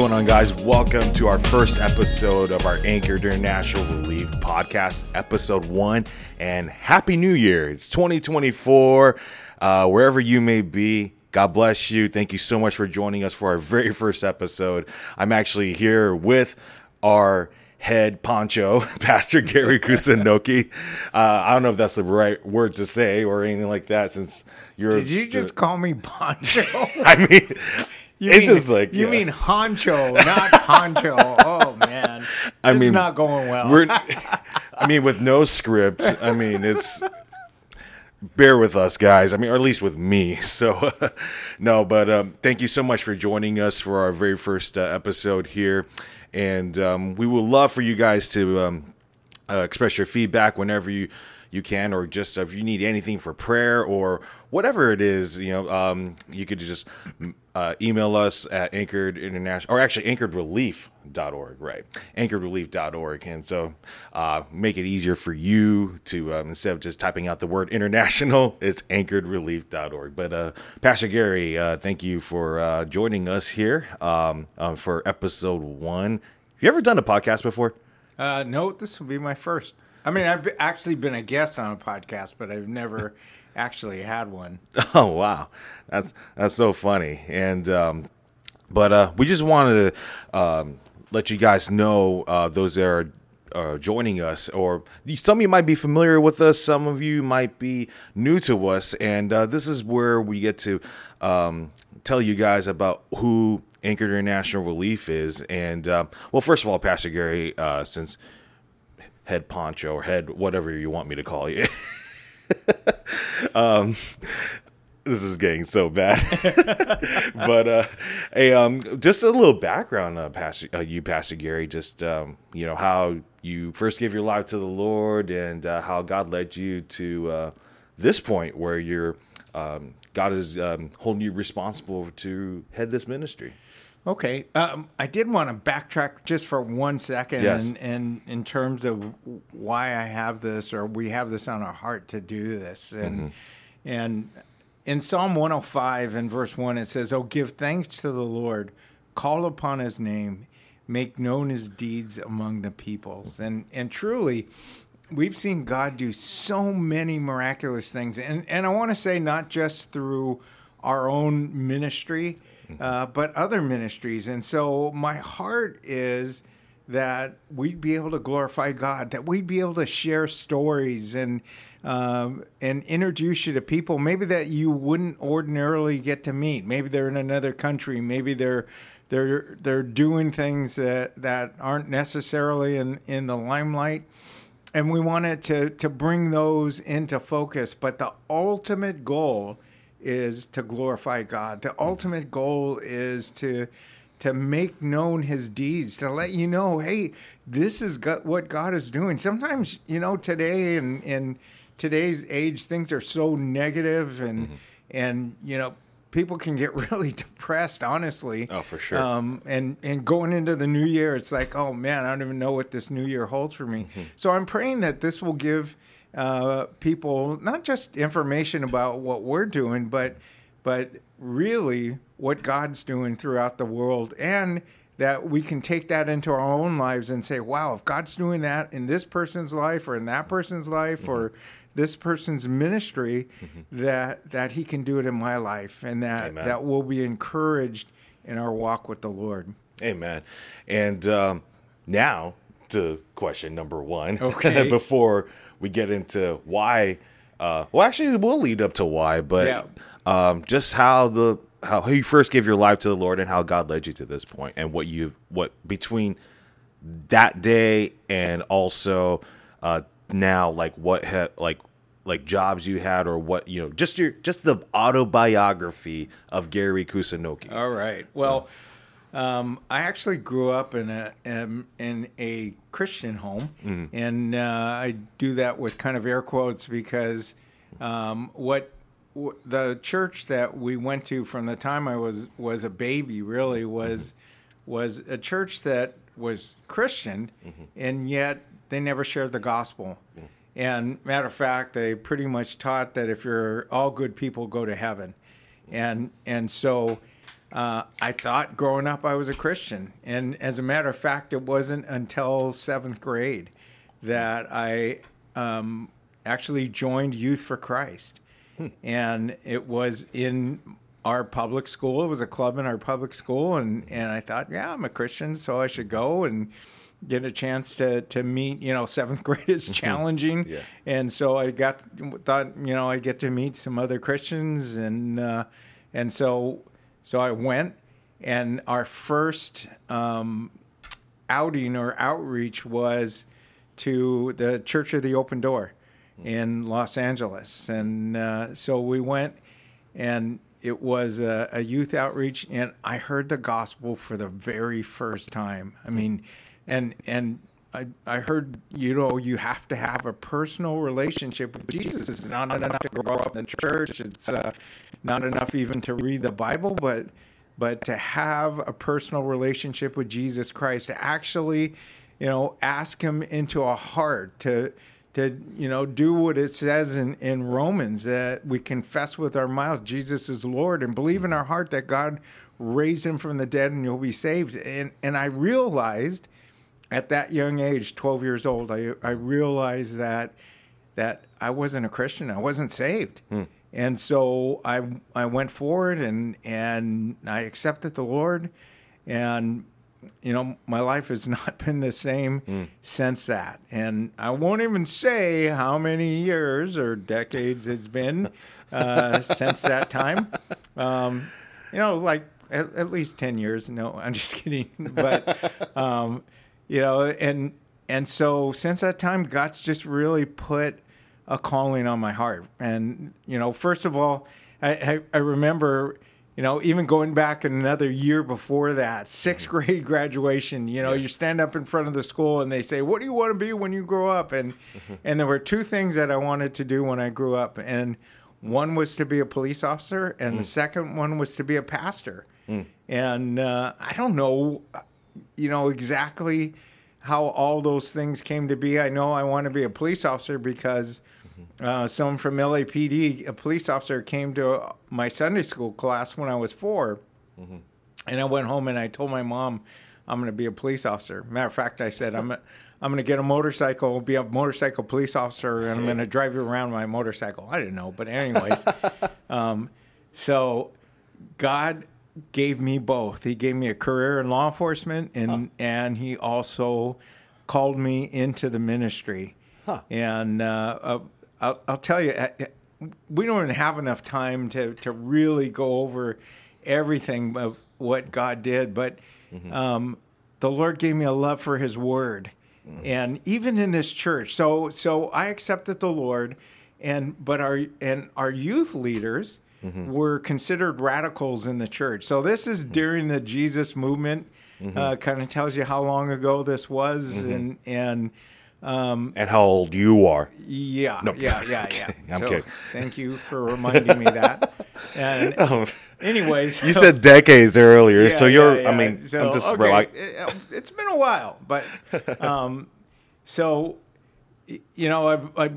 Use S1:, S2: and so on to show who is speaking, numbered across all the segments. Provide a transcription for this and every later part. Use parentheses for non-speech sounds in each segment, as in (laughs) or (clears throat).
S1: going on, guys? Welcome to our first episode of our Anchored International Relief podcast, episode one. And Happy New Year! It's 2024. Uh, wherever you may be, God bless you. Thank you so much for joining us for our very first episode. I'm actually here with our head poncho, (laughs) Pastor Gary Kusunoki. (laughs) Uh, I don't know if that's the right word to say or anything like that, since you're.
S2: Did you just call me poncho? (laughs)
S1: I mean,
S2: You
S1: it's
S2: mean,
S1: just like
S2: you
S1: yeah.
S2: mean honcho, not honcho. (laughs) oh man,
S1: I
S2: This
S1: mean,
S2: not going well.
S1: We're, (laughs) I mean, with no script. I mean, it's bear with us, guys. I mean, or at least with me. (laughs) So, no, but um, thank you so much for joining us for our very first uh, episode here, and um, we would love for you guys to um, uh, express your feedback whenever you you can, or just if you need anything for prayer or whatever it is, you know, um, you could just uh, email us at anchored international or actually anchoredrelief.org, right? Anchoredrelief.org. And so uh, make it easier for you to, um, instead of just typing out the word international, (laughs) it's anchoredrelief.org. But uh, Pastor Gary, uh, thank you for uh, joining us here um, uh, for episode one. Have you ever done a podcast before?
S2: Uh, no, this will be my first. I mean, I've actually been a guest on a podcast, but I've never (laughs) actually had one.
S1: Oh wow, that's that's so funny. And um, but uh, we just wanted to um, let you guys know uh, those that are. Uh, joining us, or some of you might be familiar with us, some of you might be new to us, and uh, this is where we get to um, tell you guys about who Anchor International Relief is. And uh, well, first of all, Pastor Gary, uh, since head poncho or head whatever you want me to call you. (laughs) um, this is getting so bad. (laughs) but uh, hey, um, just a little background, uh, Pastor, uh, you, Pastor Gary. Just um, you know how you first gave your life to the Lord and uh, how God led you to uh, this point where you're um, God is um, holding you responsible to head this ministry.
S2: Okay, um, I did want to backtrack just for one second,
S1: Yes.
S2: and, and in terms of why I have this, or we have this on our heart to do this, and and in Psalm 105 in verse one, it says, "Oh, give thanks to the Lord, call upon His name, make known His deeds among the peoples," and and truly. We've seen God do so many miraculous things, and and I want to say not just through our own ministry, uh, but other ministries. And so my heart is that we'd be able to glorify God, that we'd be able to share stories and um, and introduce you to people maybe that you wouldn't ordinarily get to meet. Maybe they're in another country. Maybe they're they're they're doing things that that aren't necessarily in in the limelight and we wanted to to bring those into focus but the ultimate goal is to glorify God the ultimate goal is to to make known his deeds to let you know hey this is go- what God is doing sometimes you know today and in today's age things are so negative and and you know people can get (laughs) really depressed honestly
S1: Oh, for sure.
S2: um, and and going into the new year, it's like, oh man, I don't even know what this new year holds for me.
S1: Mm-hmm.
S2: So I'm praying that this will give uh, people not just information about what we're doing, but but really what God's doing throughout the world, and that we can take that into our own lives and say, wow, if God's doing that in this person's life or in that person's life
S1: Mm-hmm.
S2: or this person's ministry, that that He can do it in my life, and that
S1: Amen.
S2: that we'll be encouraged in our walk with the Lord.
S1: Amen. And um, now to question number one.
S2: Okay. (laughs)
S1: before we get into why. Uh, well, actually, we'll lead up to why, but
S2: Yeah.
S1: um, just how the how you first gave your life to the Lord and how God led you to this point, and what you what between that day and also uh, now, like what had like like jobs you had or what you know, just your just the autobiography of Gary Kusunoki.
S2: All right. Well, um, I actually grew up in a in, in a Christian home, and uh, I do that with kind of air quotes because um, what w- the church that we went to from the time I was was a baby really was was a church that was Christian, and yet they never shared the gospel. And matter of fact, they pretty much taught that if you're all good people, go to heaven, and and so uh, I thought growing up I was a Christian. And as a matter of fact, it wasn't until seventh grade that I um, actually joined Youth for Christ. Hmm. And it was in our public school. It was a club in our public school. And, and I thought, yeah, I'm a Christian, so I should go and get a chance to, to meet, you know, seventh (laughs) grade is challenging. yeah. And so I got, thought, you know, I get to meet some other Christians. And, uh, and so so I went, and our first um, outing or outreach was to the Church of the Open Door in Los Angeles. And uh, so we went, and it was a, a, youth outreach, and I heard the gospel for the very first time. I mean, and and I, I heard you know you have to have a personal relationship with Jesus. It's not enough to grow up in the church. It's uh, not enough even to read the Bible, but but to have a personal relationship with Jesus Christ, to actually, you know, ask Him into a heart to to you know do what it says in, in romans that we confess with our mouth jesus is lord and believe in our heart that god raised him from the dead and you'll be saved and and i realized at that young age, 12 years old, I, I realized that that I wasn't a Christian. I wasn't saved. Hmm. And so I I went forward and and I accepted the Lord and you know my life has not (laughs) been the same hmm. since that. And I won't even say how many years or decades it's been (laughs) uh, since that time. Um, you know, like at, at, least 10 years. No, I'm just kidding. (laughs) But um, you know, and and so since that time, God's just really put a calling on my heart. And you know, first of all, I, I, I remember you know, even going back another year before that, sixth mm-hmm. grade graduation, you know, yeah. you stand up in front of the school and they say, "What do you want to be when you grow up?" And mm-hmm. and there were two things that I wanted to do when I grew up, and one was to be a police officer, and mm. the second one was to be a pastor. Mm. And uh, I don't know, you know, exactly how all those things came to be. I know I want to be a police officer because uh, someone from LAPD, a police officer, came to my Sunday school class when I was 4 mm-hmm. and I went home and I told my mom I'm going to be a police officer. Matter of fact, I said I'm. I'm going to get a motorcycle, be a motorcycle police officer, and I'm going to drive you around my motorcycle. I didn't know, but anyways, (laughs) um, so God gave me both. He gave me a career in law enforcement, and huh. and he also called me into the ministry. Huh. And uh, uh, I'll, I'll tell you, we don't even have enough time to to really go over everything of what God did, but mm-hmm. um, the Lord gave me a love for His Word, mm-hmm. and even in this church. So so I accepted the Lord, and but our and our youth leaders mm-hmm. were considered radicals in the church. So this is mm-hmm. during the Jesus movement. Mm-hmm. Uh, kind of tells you how long ago this was, mm-hmm. and and
S1: um, and how old you are.
S2: Yeah, no. yeah, yeah, yeah. (laughs) I'm so, kidding. Thank you for reminding me that. And (laughs) oh. anyways,
S1: you said decades earlier, yeah, so you're. Yeah, yeah. I mean, so, I'm just okay. like
S2: it, has been a while, but (laughs) um, so you know, I, I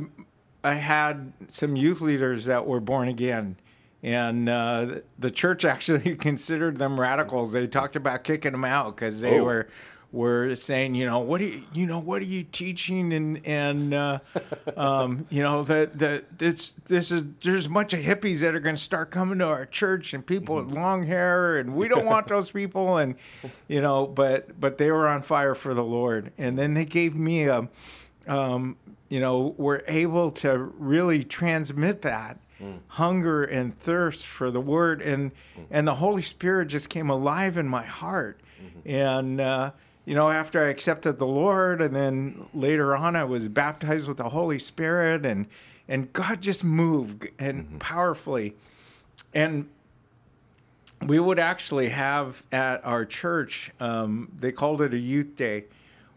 S2: I had some youth leaders that were born again, and uh, the church (laughs) actually considered them radicals. They talked about kicking them out because they oh. were were saying, you know, what are you, you know, what are you teaching, and and uh, (laughs) um, you know that that this this is there's a bunch of hippies that are going to start coming to our church, and people with long hair, and we don't want those (laughs) people, and you know, but but they were on fire for the Lord, and then they gave me a, um, you know, we're able to really transmit that mm. hunger and thirst for the word and mm. and the holy spirit just came alive in my heart mm-hmm. and uh, you know after i accepted the lord and then later on i was baptized with the holy spirit and and god just moved and mm-hmm. powerfully and we would actually have at our church um, they called it a youth day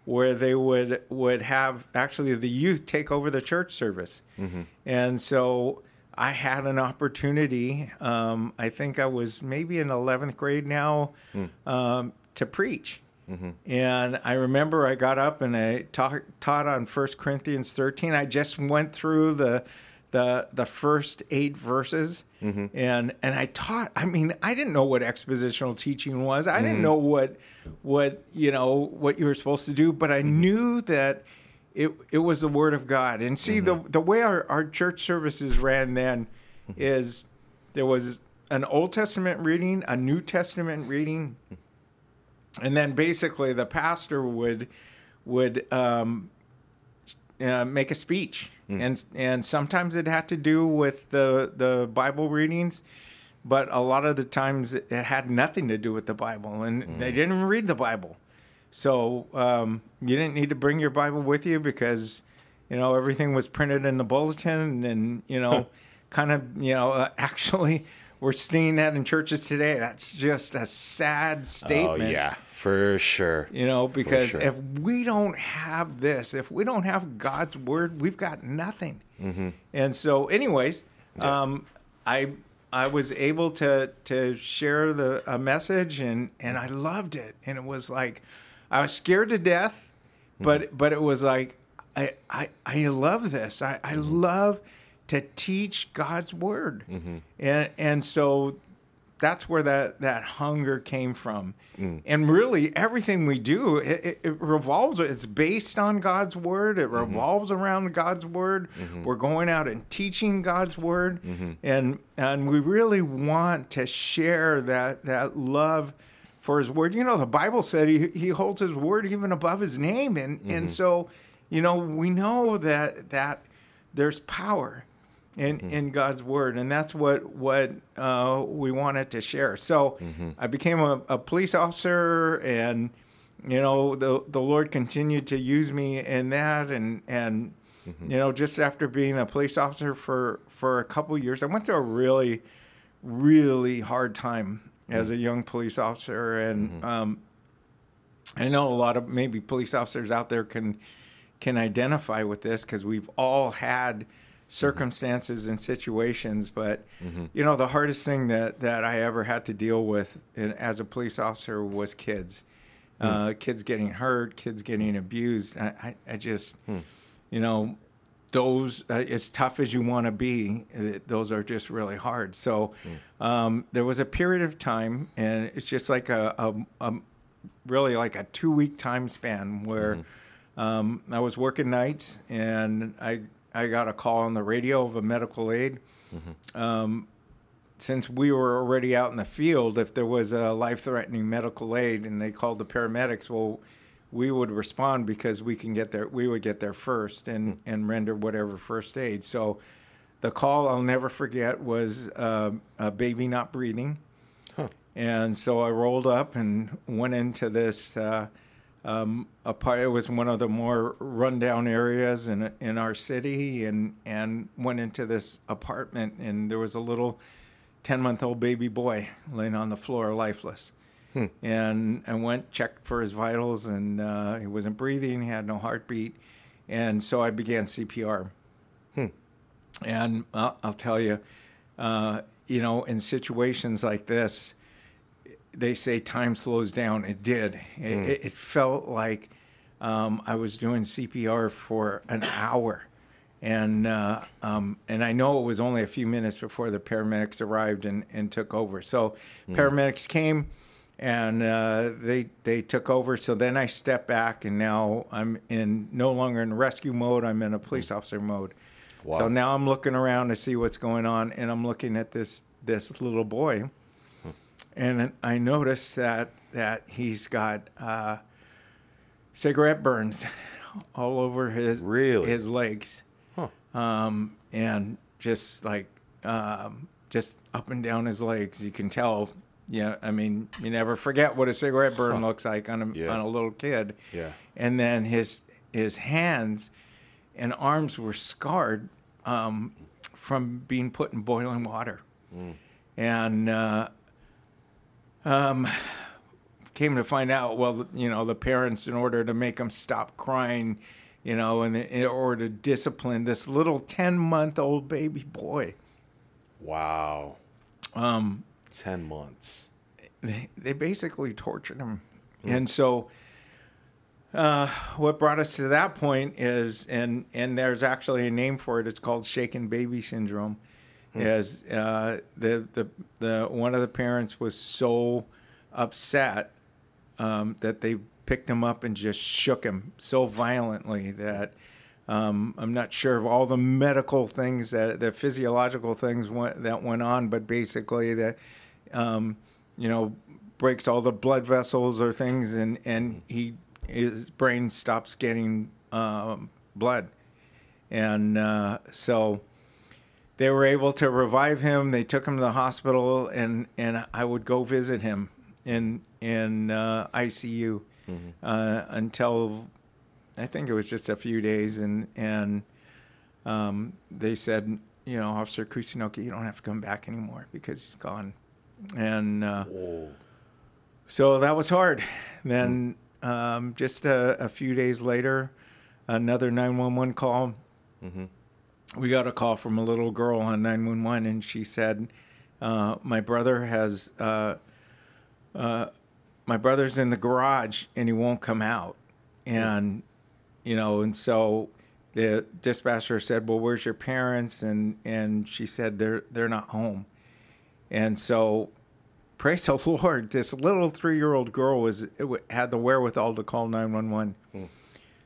S2: where they would would have actually the youth take over the church service mm-hmm. and so I had an opportunity. Um, I think I was maybe in 11th grade now mm. um, to preach. Mm-hmm. And I remember I got up and I taught on 1 Corinthians 13. I just went through the the the first eight verses,
S1: Mm-hmm.
S2: and and I taught. I mean, I didn't know what expositional teaching was. I
S1: Mm-hmm.
S2: didn't know what what you know what you were supposed to do, but I
S1: Mm-hmm.
S2: knew that it it was the Word of God. And see
S1: Mm-hmm.
S2: the the way our our church services ran then
S1: Mm-hmm.
S2: is there was an Old Testament reading, a New Testament reading, and then basically the pastor would would um, uh, make a speech, and and sometimes it had to do with the the Bible readings, but a lot of the times it had nothing to do with the Bible, and they didn't even read the Bible, so um, you didn't need to bring your Bible with you because you know everything was printed in the bulletin, and you know, kind of you know uh, (laughs) actually. We're seeing that in churches today. That's just a sad statement.
S1: Oh
S2: statement
S1: yeah, for sure.
S2: you know because
S1: sure.
S2: if we don't have this if we don't have god's word we've got nothing
S1: Mm-hmm.
S2: and so anyways um, i i was able to to share the a message and and i loved it and it was like i was scared to death hmm. but
S1: Mm-hmm.
S2: but it was like i i, I love this. I i
S1: Mm-hmm.
S2: love to teach god's word. Mm-hmm. And and so that's where that that hunger came from. Mm. And really everything we do it, it, it revolves it's based on god's word. It mm-hmm. revolves around god's word. Mm-hmm. We're going out and teaching god's word. And and we really want to share that that love for his word. You know the bible said he, he holds his word even above his name. And and mm-hmm. so you know we know that that there's power in mm-hmm. in God's word, and that's what what uh, we wanted to share. So mm-hmm. I became a, a police officer, and you know the the Lord continued to use me in that, and and you know just after being a police officer for for a couple years, I went through a really really hard time as hmm. a young police officer, and mm-hmm. um, I know a lot of maybe police officers out there can can identify with this because we've all had circumstances and situations. But mm-hmm. you know, the hardest thing that that I ever had to deal with in, as a police officer was kids, hmm. uh, kids getting hurt, kids getting abused. I, I, I just, hmm. you know. Those, uh, as tough as you want to be, uh, those are just really hard. So, um, there was a period of time, and it's just like a, a, a really like a two week time span where um, I was working nights and I I got a call on the radio of a medical aid. Um, since we were already out in the field, if there was a life threatening medical aid and they called the paramedics, well, we would respond because we can get there. We would get there first and and render whatever first aid. So. The call I'll never forget was uh, a baby not breathing. And so I rolled up and went into this. Uh, um, it was one of the more rundown areas in in our city, and and went into this apartment, and there was a little ten month old baby boy laying on the floor, lifeless. And I went checked for his vitals, and uh, he wasn't breathing. He had no heartbeat, and so I began CPR. And I'll, I'll tell you, uh, you know, in situations like this, they say time slows down. It did. It, it, it felt like um, I was doing CPR for an hour, and uh, um, and I know it was only a few minutes before the paramedics arrived and, and took over. So paramedics came, and uh, they they took over. So then I stepped back, and now I'm in no longer in rescue mode. I'm in a police officer mode.
S1: Wow.
S2: So now I'm looking around to see what's going on, and I'm looking at this this little boy, and I noticed that that he's got uh, cigarette burns (laughs) all over his
S1: Really?
S2: his legs,
S1: Huh.
S2: um, and just like um, just up and down his legs. You can tell. Yeah, I mean, you never forget what a cigarette burn looks like on a
S1: Yeah.
S2: on a little kid.
S1: Yeah.
S2: And then his his hands and arms were scarred um, from being put in boiling water, and uh, um, came to find out. Well, you know, the parents, in order to make him stop crying, you know, and in order to discipline this little ten month old baby boy,
S1: Wow.
S2: um,
S1: Ten months.
S2: they, they basically tortured him. And so uh, what brought us to that point is, and and there's actually a name for it. It's called shaken baby syndrome. Is uh, the the the one of the parents was so upset um, that they picked him up and just shook him so violently that um, I'm not sure of all the medical things that the physiological things went, that went on, but basically that um, you know breaks all the blood vessels or things, and and he his brain stops getting um, blood, and uh, so they were able to revive him. They took him to the hospital, and and I would go visit him in in uh, ICU uh, until I think it was just a few days, and and um, they said, you know, Officer Kusunoki, you don't have to come back anymore because he's gone, and uh, so that was hard. Then um, just a, a few days later, another nine one one call. We got a call from a little girl on nine one one, and she said, uh, "My brother has." Uh, uh, my brother's in the garage and he won't come out. And, you know, and so the dispatcher said, well, where's your parents? And, and she said, they're, they're not home. And so praise the (laughs) Lord, this little three-year-old girl was, had the wherewithal to call 911.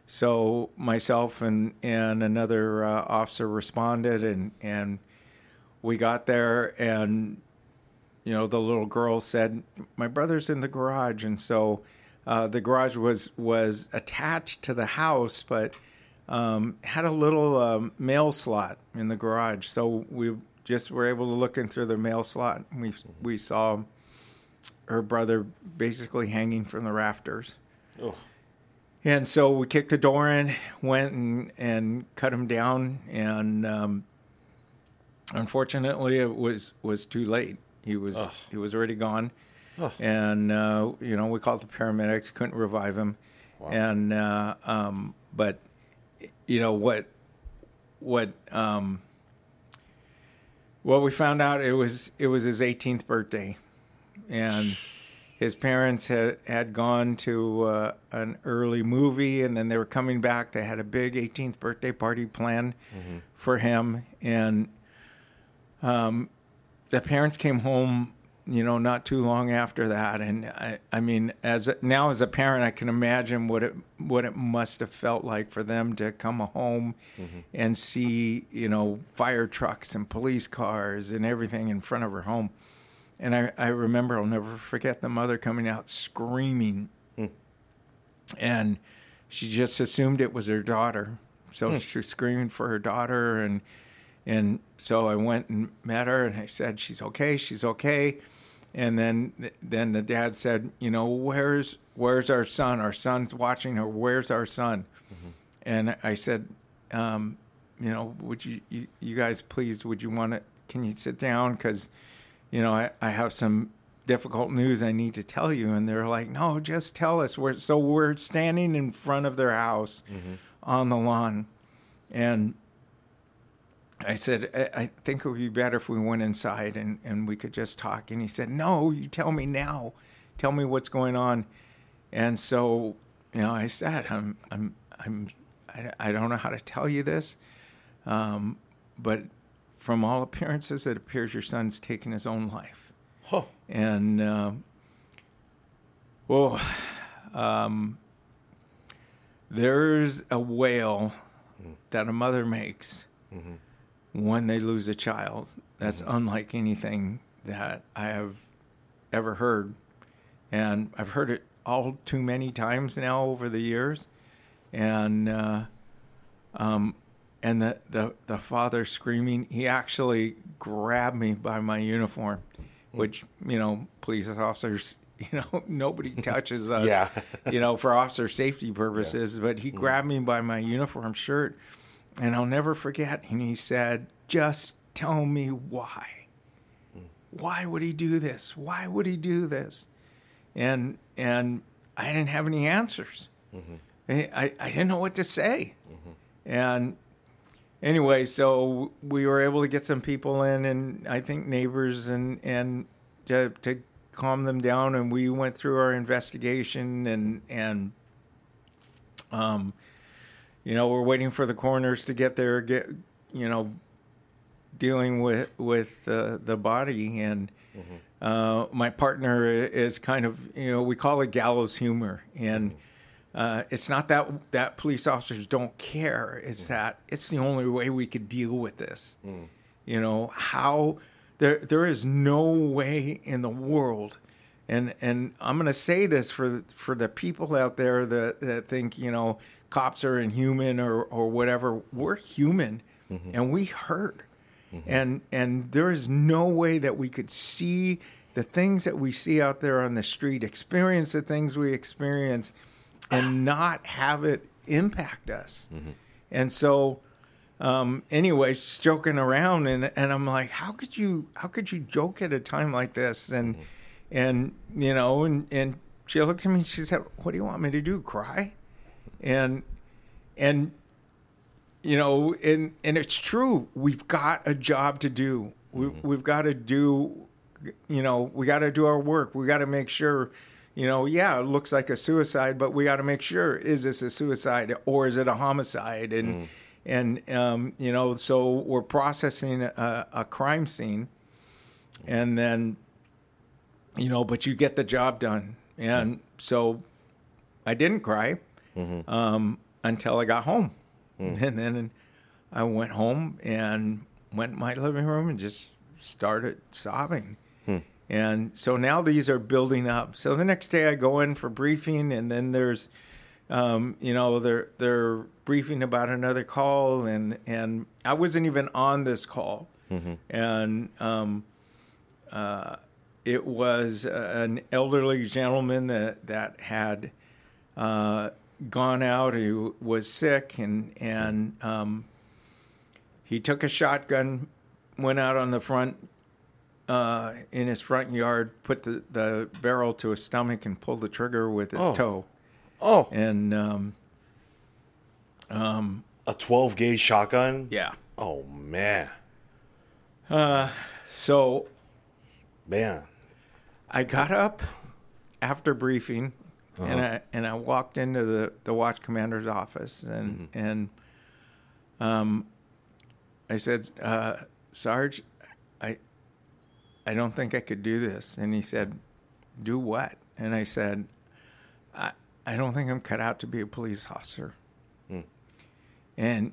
S2: So myself and, and another uh, officer responded and, and we got there and you know, the little girl said, "My brother's in the garage," and so uh, the garage was was attached to the house, but um, had a little um, mail slot in the garage. So we just were able to look in through the mail slot. And we we saw her brother basically hanging from the rafters.
S1: Oh.
S2: And so we kicked the door in, went and, and cut him down, and um, unfortunately, it was was too late. He was
S1: Ugh.
S2: he was already gone,
S1: Ugh.
S2: and uh, you know we called the paramedics, couldn't revive him, wow. and uh, um, but you know what what um, what we found out it was it was his 18th birthday, and his parents had had gone to uh, an early movie, and then they were coming back. They had a big 18th birthday party planned for him, and um, the parents came home, you know, not too long after that. And I, I mean, as a, now as a parent, I can imagine what it what it must have felt like for them to come home mm-hmm. and see, you know, fire trucks and police cars and everything in front of her home. And I, I remember, I'll never forget the mother coming out screaming, hmm. and she just assumed it was her daughter. So hmm. she was screaming for her daughter, and and so I went and met her, and I said, "She's okay. She's okay." And then then the dad said, "You know, where's where's our son? Our son's watching her. Where's our son?" And I said, um, "You know, would you, you you guys please would you want to? Can you sit down? Because you know, I, I have some difficult news I need to tell you. And they're like, no, just tell us. We're, so we're standing in front of their house on the lawn. And I said, I, I think it would be better if we went inside and, and we could just talk. And he said, no, you tell me now. Tell me what's going on. And so, you know, I said, I'm, I'm, I'm, I, I don't know how to tell you this. Um, but from all appearances, it appears your son's taken his own life.
S1: Huh.
S2: And, um, well, um, there's a wail that a mother makes when they lose a child that's unlike anything that I have ever heard. And I've heard it all too many times now over the years. And, uh, um, and the, the, the father screaming, he actually grabbed me by my uniform, which, you know, police officers, (laughs) you know, nobody touches (laughs) us,
S1: Yeah.
S2: you know, for officer safety purposes. But he grabbed me by my uniform shirt, and I'll never forget. And he said, Just tell me why. Why would he do this? Why would he do this? And, and I didn't have any answers. I, I, I didn't know what to say. Mm-hmm. And anyway, so we were able to get some people in, and I think neighbors, and and to, to calm them down. And we went through our investigation, and and Um, you know, we're waiting for the coroners to get there, get you know, dealing with with uh, the body, and uh, my partner is kind of you know we call it gallows humor, and uh, it's not that that police officers don't care; it's that it's the only way we could deal with this. You know how there there is no way in the world and and I'm going to say this for for the people out there that, that think you know cops are inhuman or or whatever. We're human, mm-hmm. and we hurt, mm-hmm. and and there is no way that we could see the things that we see out there on the street, experience the things we experience, and (sighs) not have it impact us. Mm-hmm. And so. Um, anyways, just joking around, and and I'm like, how could you how could you joke at a time like this? And and you know, and and she looked at me. and She said, "What do you want me to do? Cry?" And and you know, and and it's true. We've got a job to do. We, We've got to do. You know, we got to do our work. We got to make sure. You know, yeah, it looks like a suicide, but we got to make sure: is this a suicide or is it a homicide? And and um, you know, so we're processing a, a crime scene, and then you know, but you get the job done. And so I didn't cry um, until I got home. And then I went home and went in my living room and just started sobbing. And so now these are building up. So the next day I go in for briefing, and then there's, um, you know, they're they're briefing about another call, and and I wasn't even on this call, and um, uh, it was an elderly gentleman that that had uh, gone out who was sick and and um, he took a shotgun went out on the front uh, in his front yard put the, the barrel to his stomach and pulled the trigger with his
S1: Oh.
S2: toe
S1: Oh,
S2: and um, um,
S1: a 12 gauge shotgun.
S2: yeah
S1: Oh man, Uh,
S2: so
S1: man.
S2: I got up after briefing, and I and I walked into the, the watch commander's office, and and um, I said, uh, Sarge, I I don't think I could do this, and he said, Do what? And I said, I I don't think I'm cut out to be a police officer, and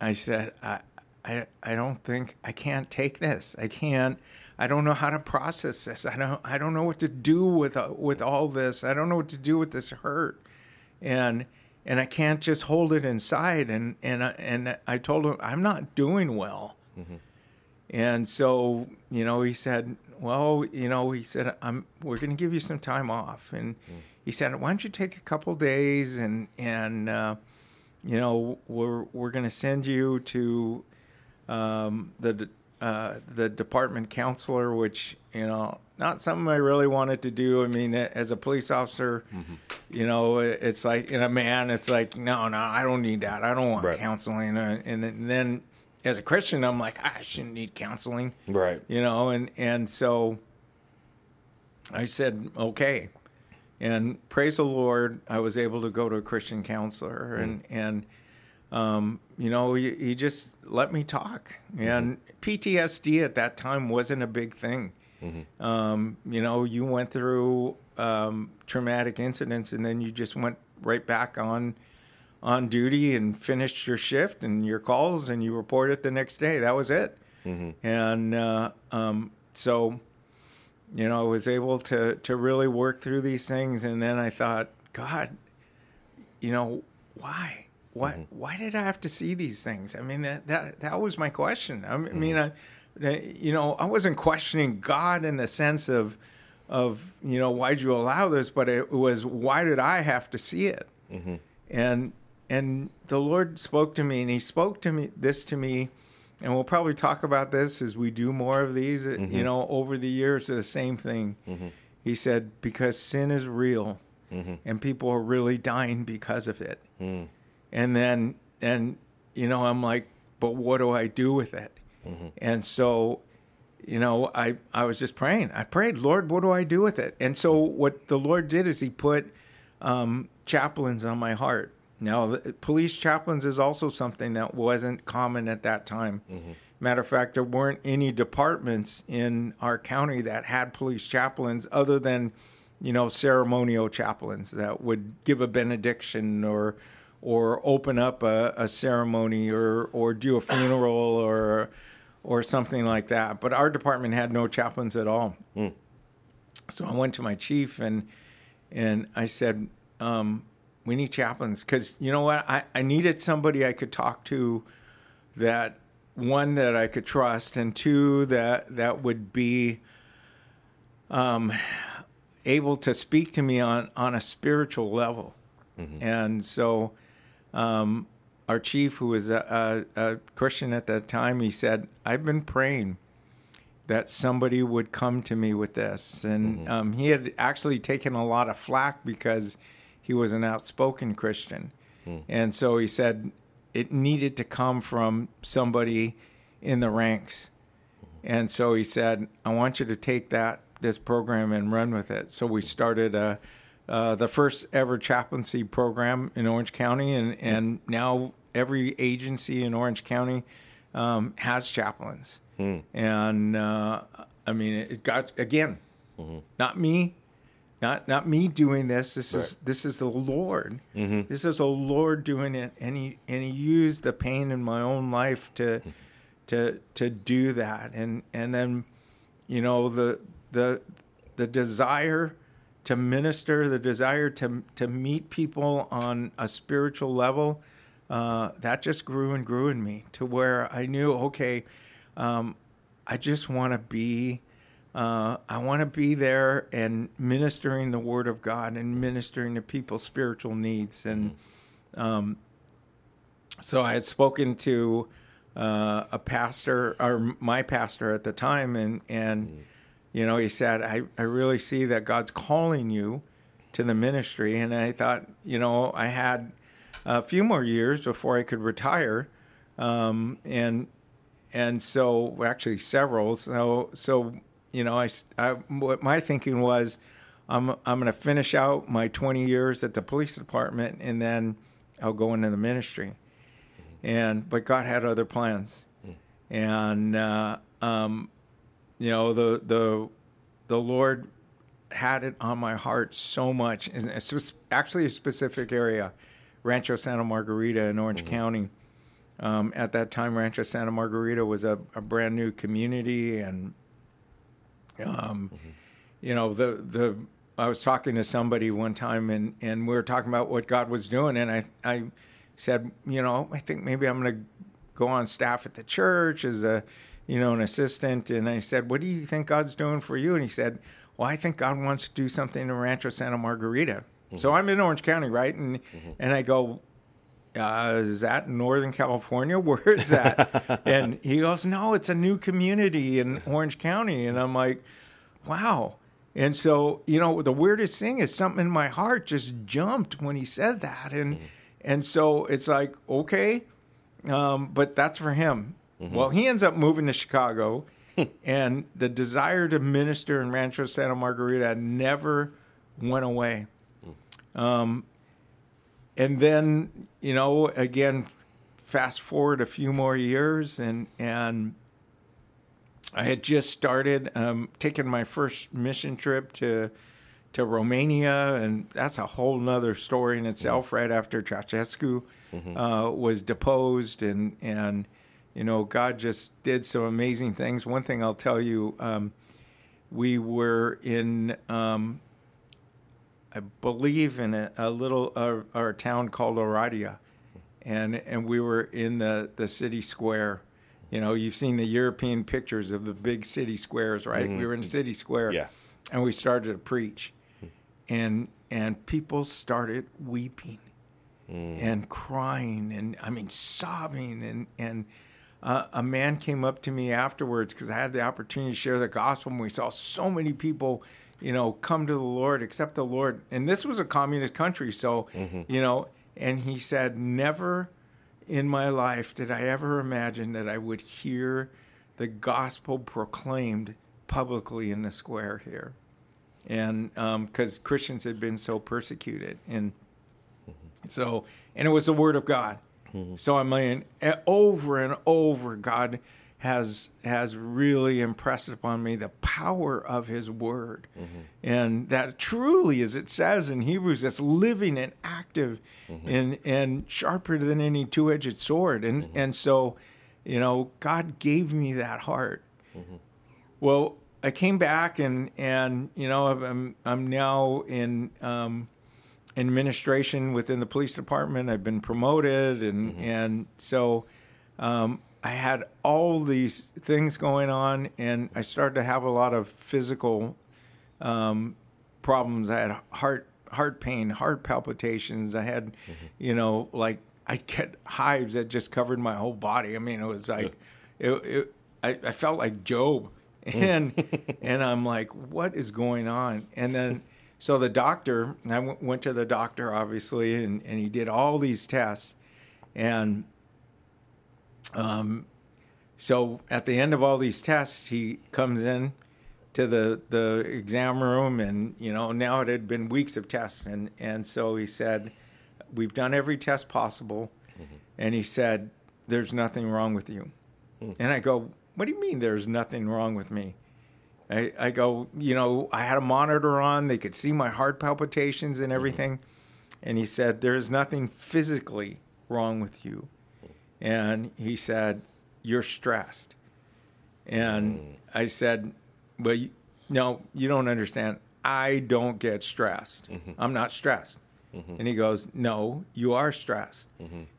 S2: I said, I, I, I don't think I can't take this. I can't. I don't know how to process this. I don't. I don't know what to do with uh, with all this. I don't know what to do with this hurt, and and I can't just hold it inside. And and I- and I told him I'm not doing well. And so, you know, he said, "Well, you know," he said, "I'm we're going to give you some time off." And he said, "Why don't you take a couple days and and uh, you know, we're we're going to send you to um, the uh, the department counselor, which you know, not something I really wanted to do. I mean, as a police officer, you know, it's like in a man, it's like, no, no, I don't need that. I don't want
S1: Right.
S2: counseling. Uh, And then, then as a Christian, I'm like, I shouldn't need counseling
S1: Right.
S2: you know and and so i said okay and praise the lord i was able to go to a christian counselor and and um, you know he, he just let me talk. And ptsd at that time wasn't a big thing. Um, you know you went through um, traumatic incidents and then you just went right back on on duty and finished your shift and your calls and you reported the next day. That was it. And uh, um, so you know I was able to to really work through these things and then I thought God you know why why mm-hmm. why did I have to see these things? I mean that that that was my question. I mean mm-hmm. I you know I wasn't questioning God in the sense of of you know why'd you allow this but it was why did I have to see it? Mm-hmm. And and the Lord spoke to me, and He spoke to me this to me, and we'll probably talk about this as we do more of these. uh, You know, over the years, the same thing. He said because sin is real, and people are really dying because of it. Mm. And then and you know, I'm like, but what do I do with it? And so you know, I, I was just praying. I prayed, Lord, what do I do with it? And so what the Lord did is He put um, chaplains on my heart now, the, police chaplains is also something that wasn't common at that time. Matter of fact, there weren't any departments in our county that had police chaplains other than, you know, ceremonial chaplains that would give a benediction or or open up a, a ceremony or or do a funeral or or something like that. But our department had no chaplains at all. So I went to my chief and and I said, um, "We need chaplains because you know what? I, I needed somebody I could talk to that one that I could trust, and two that that would be um, able to speak to me on on a spiritual level." And so, um, our chief, who was a, a, a Christian at that time, he said, "I've been praying." that somebody would come to me with this. And um, he had actually taken a lot of flack because he was an outspoken Christian. And so he said it needed to come from somebody in the ranks. And so he said, I want you to take that this program and run with it. So we started a, uh, the first ever chaplaincy program in Orange County, and, and now every agency in Orange County um, has chaplains. And uh, I mean, it got again, not me, not not me doing this. This is this is the Lord. This is the Lord doing it, and he and he used the pain in my own life to to to do that, and and then you know the the the desire to minister, the desire to to meet people on a spiritual level, uh, that just grew and grew in me to where I knew, okay, um, I just want to be, uh, I want to be there and ministering the Word of God and ministering to people's spiritual needs. And um, so I had spoken to uh, a pastor, or my pastor at the time, and and you know he said, I I really see that God's calling you to the ministry, and I thought, you know, I had a few more years before I could retire, um, and and so actually several. So so you know, I, I what my thinking was, I'm I'm going to finish out my 20 years at the police department, and then I'll go into the ministry. And but God had other plans, and uh, um, you know the the the Lord had it on my heart so much. And it's just actually a specific area, Rancho Santa Margarita in Orange County. Um, at that time, Rancho Santa Margarita was a, a brand new community, and um, you know the the I was talking to somebody one time, and and we were talking about what God was doing, and I I said, you know, I think maybe I'm going to go on staff at the church as a you know an assistant, and I said, what do you think God's doing for you? And he said, well, I think God wants to do something in Rancho Santa Margarita. So I'm in Orange County, right? And and I go, uh, is that Northern California? (laughs) Where is that? (laughs) and he goes, no, it's a new community in Orange County. And I'm like, wow. And so, you know, the weirdest thing is something in my heart just jumped when he said that. And and so it's like, okay, um, but that's for him. Well, he ends up moving to Chicago, (laughs) and the desire to minister in Rancho Santa Margarita never went away. Um, and then you know again fast forward a few more years and and i had just started um, taking my first mission trip to to romania and that's a whole nother story in itself right after Ceausescu uh, was deposed and and you know god just did some amazing things one thing i'll tell you um, we were in um, I believe in a, a little uh, our town called Oradea, and and we were in the the city square. You know, you've seen the European pictures of the big city squares, right? We were in city square,
S1: Yeah.
S2: and we started to preach, and and people started weeping and crying, and I mean sobbing, and and. Uh, a man came up to me afterwards because I had the opportunity to share the gospel, and we saw so many people you know, come to the Lord, accept the Lord. And this was a communist country, so you know. And he said, "Never in my life did I ever imagine that I would hear the gospel proclaimed publicly in the square here." And because Christians had been so persecuted, and So, and it was the Word of God. Mm-hmm. So I'm mean, eh, over and over, God has has really impressed upon me the power of His Word, mm-hmm. and that truly, as it says in Hebrews, that's living and active, mm-hmm. and and sharper than any two edged sword, and and so, you know, God gave me that heart. Well, I came back and and you know I'm I'm now in um, administration within the police department. I've been promoted and and so um, I had all these things going on and I started to have a lot of physical um, problems. I had heart heart pain, heart palpitations. I had you know like I'd get hives that just covered my whole body. I mean it was like it, it I, I felt like Job and (laughs) and I'm like, what is going on? And then so the doctor, I w- went to the doctor obviously, and and he did all these tests, and um, so at the end of all these tests, he comes in to the the exam room, and you know now it had been weeks of tests, and and so he said, we've done every test possible, and he said, there's nothing wrong with you, and I go, what do you mean there's nothing wrong with me? I, I go, you know, I had a monitor on. They could see my heart palpitations and mm-hmm. everything. And he said, There's nothing physically wrong with you. And he said, You're stressed. And mm. I said, Well, you, no, you don't understand. I don't get stressed. Mm-hmm. I'm not stressed. Mm-hmm. And he goes, No, you are stressed.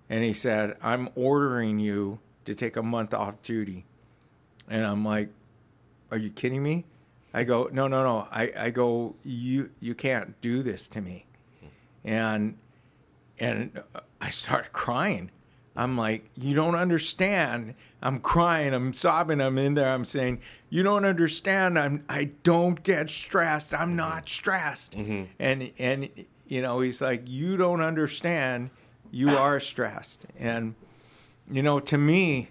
S2: And he said, I'm ordering you to take a month off duty. And I'm like, Are you kidding me? I go, No, no, no. I, I go, you you can't do this to me. And and uh, I started crying. I'm like, you don't understand. I'm crying. I'm sobbing. I'm in there. I'm saying, you don't understand. I'm. I don't get stressed. I'm mm-hmm. not stressed. Mm-hmm. And and you know, he's like, you don't understand. You (coughs) are stressed. And you know, to me,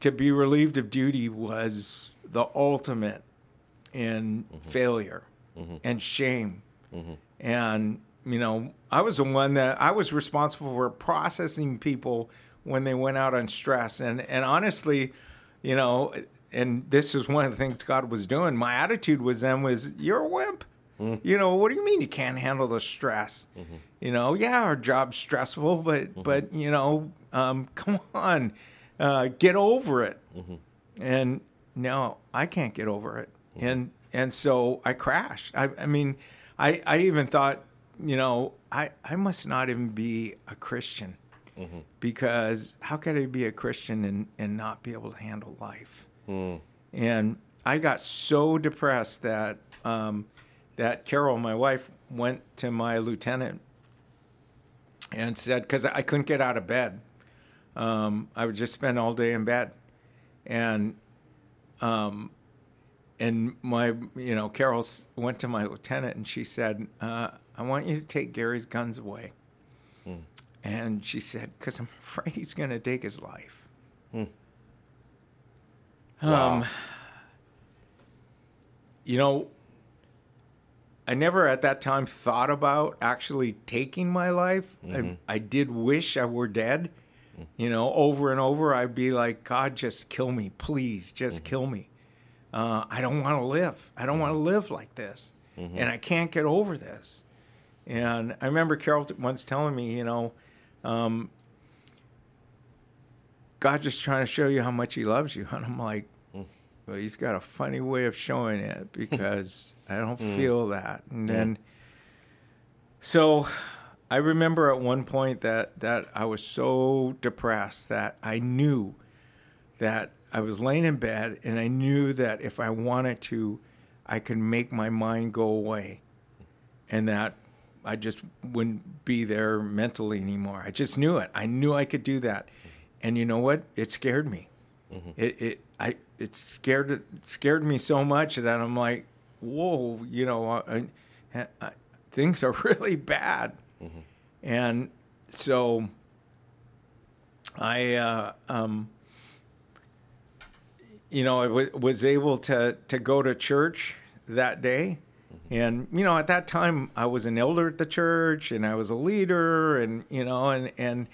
S2: to be relieved of duty was the ultimate in mm-hmm. failure mm-hmm. and shame. Mm-hmm. And, you know, I was the one that I was responsible for processing people when they went out on stress. And, and honestly, you know, and this is one of the things God was doing. My attitude was then was, you're a wimp. You know, what do you mean you can't handle the stress? You know, yeah, our job's stressful, but but you know, um, (laughs) come on, uh, get over it. And no, I can't get over it. And and so I crashed. I, I mean, I I even thought, you know, I I must not even be a Christian because how could I be a Christian and and not be able to handle life? And I got so depressed that um, that Carol, my wife, went to my lieutenant and said, because I couldn't get out of bed, um, I would just spend all day in bed, and um, and my you know Carol went to my lieutenant and she said, uh, I want you to take Gary's guns away, and she said, because I'm afraid he's going to take his life.
S1: Wow.
S2: Um, you know, I never at that time thought about actually taking my life. I, I did wish I were dead. You know, over and over, I'd be like, God, just kill me, please, just mm-hmm. kill me. Uh, I don't want to live. I don't want to mm-hmm. live like this. Mm-hmm. And I can't get over this. And I remember Carol once telling me, you know, um, God's just trying to show you how much He loves you. (laughs) And I'm like, mm. well, He's got a funny way of showing it (laughs) because I don't mm. feel that. And mm. then, so I remember at one point that, that I was so depressed that I knew that I was laying in bed and I knew that if I wanted to, I could make my mind go away and that I just wouldn't be there mentally anymore. I just knew it. I knew I could do that. And you know what? It scared me. Mm-hmm. It it I it scared it scared me so much that I'm like, whoa, you know, I, I, I, things are (laughs) really bad. And so I uh, um, you know, I w- was able to to go to church that day, And you know, at that time, I was an elder at the church, and I was a leader, and you know, and and